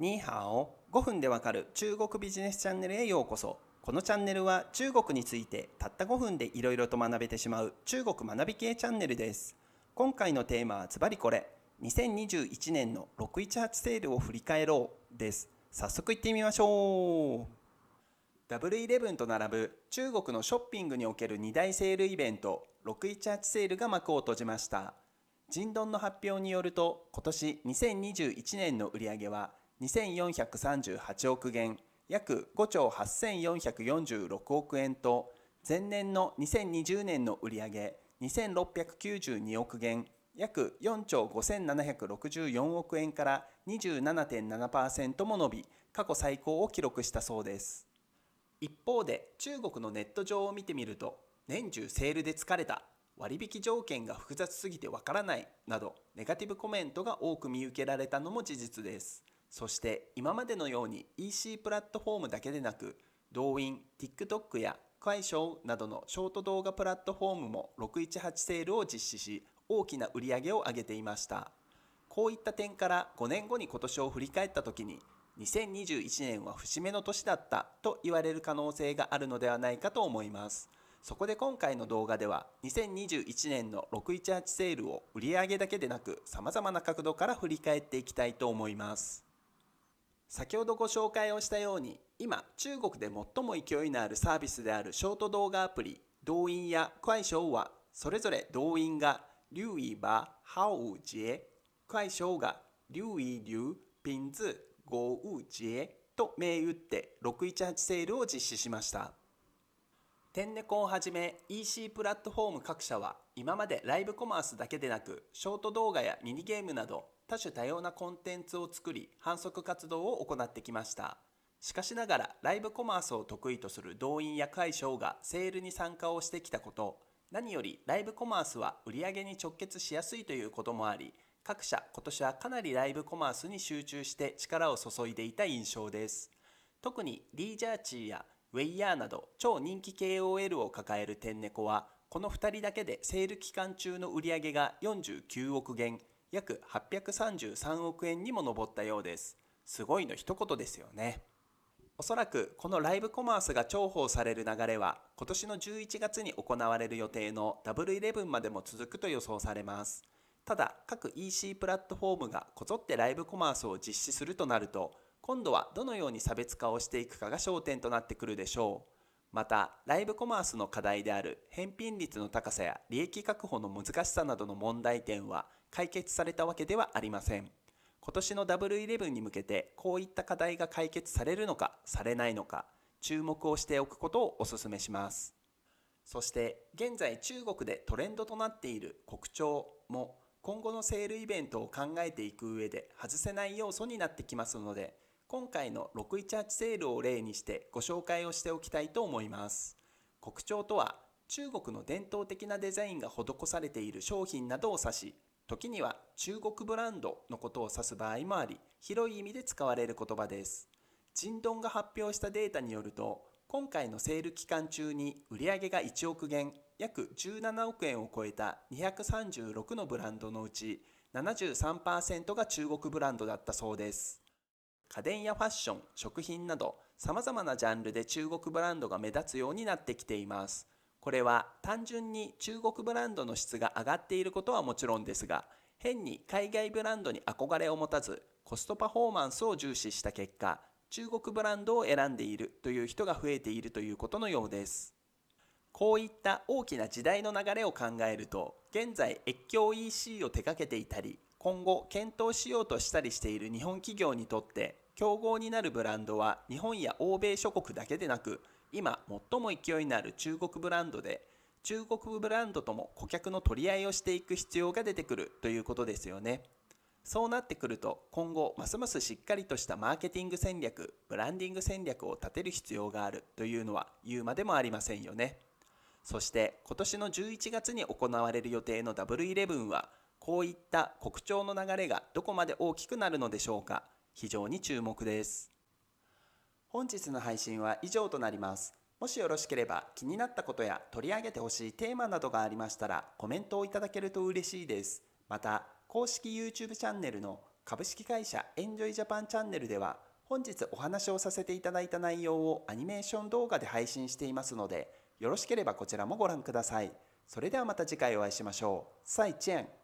ニーハオ5分でわかる中国ビジネスチャンネルへようこそ。このチャンネルは中国についてたった5分でいろいろと学べてしまう中国学び系チャンネルです。今回のテーマはズバリこれ。2021年の618セールを振り返ろうです。早速行ってみましょう。ダブルイレブンと並ぶ中国のショッピングにおける2大セールイベント618セールが幕を閉じました。人丼の発表によると今年2021年の売り上げは2438億元約5兆8446億円と前年の2020年の売上2692億元約4兆5764億円から27.7%も伸び過去最高を記録したそうです。一方で中国のネット上を見てみると年中セールで疲れた割引条件が複雑すぎてわからないなどネガティブコメントが多く見受けられたのも事実です。そして今までのように EC プラットフォームだけでなく動員 TikTok やクワイショーなどのショート動画プラットフォームも618セールを実施し大きな売り上げを上げていました。こういった点から5年後に今年を振り返った時に2021年は節目の年だったと言われる可能性があるのではないかと思います。そこで今回の動画では2021年の618セールを売り上げだけでなく様々な角度から振り返っていきたいと思います。先ほどご紹介をしたように今中国で最も勢いのあるサービスであるショート動画アプリ動員や快賞はそれぞれ動員が留意ばハウジェ快賞が留意流ピンズゴウジェと銘打って618セールを実施しました。天猫をはじめ EC プラットフォーム各社は今までライブコマースだけでなくショート動画やミニゲームなど多種多様なコンテンツを作り反則活動を行ってきました。しかしながらライブコマースを得意とする動員や会賞がセールに参加をしてきたこと何よりライブコマースは売り上げに直結しやすいということもあり各社今年はかなりライブコマースに集中して力を注いでいた印象です。特にリージャーチーやウェイヤーなど超人気 KOL を抱える天猫はこの2人だけでセール期間中の売り上げが49億元約833億円にも上ったようです。すごいの一言ですよね。おそらくこのライブコマースが重宝される流れは今年の11月に行われる予定のダブルイレブンまでも続くと予想されます。ただ各 EC プラットフォームがこぞってライブコマースを実施するとなると今度はどのように差別化をしていくかが焦点となってくるでしょう。またライブコマースの課題である返品率の高さや利益確保の難しさなどの問題点は解決されたわけではありません今年のダブルイレブンに向けてこういった課題が解決されるのかされないのか注目をしておくことをお勧めしますそして現在中国でトレンドとなっている国潮も今後のセールイベントを考えていく上で外せない要素になってきますので今回の618セールを例にしてご紹介をしておきたいと思います。国潮とは中国の伝統的なデザインが施されている商品などを指し時には中国ブランドのことを指す場合もあり広い意味で使われる言葉です。ジンドンが発表したデータによると今回のセール期間中に売上が1億元約17億円を超えた236のブランドのうち73%が中国ブランドだったそうです。家電やファッション食品などさまざまなジャンルで中国ブランドが目立つようになってきています。これは単純に中国ブランドの質が上がっていることはもちろんですが変に海外ブランドに憧れを持たずコストパフォーマンスを重視した結果中国ブランドを選んでいるという人が増えているということのようです。こういった大きな時代の流れを考えると現在越境 EC を手掛けていたり今後検討しようとしたりしている日本企業にとって競合になるブランドは日本や欧米諸国だけでなく今最も勢いのある中国ブランドで中国ブランドとも顧客の取り合いをしていく必要が出てくるということですよね。そうなってくると今後ますますしっかりとしたマーケティング戦略ブランディング戦略を立てる必要があるというのは言うまでもありませんよね。そして今年の11月に行われる予定のダブルイレブンはこういった国潮の流れがどこまで大きくなるのでしょうか？非常に注目です。本日の配信は以上となります。もしよろしければ気になったことや取り上げてほしいテーマなどがありましたらコメントをいただけると嬉しいです。また、公式 YouTube チャンネルの株式会社エンジョイジャパンチャンネルでは本日お話をさせていただいた内容をアニメーション動画で配信していますのでよろしければこちらもご覧ください。それではまた次回お会いしましょう。再见。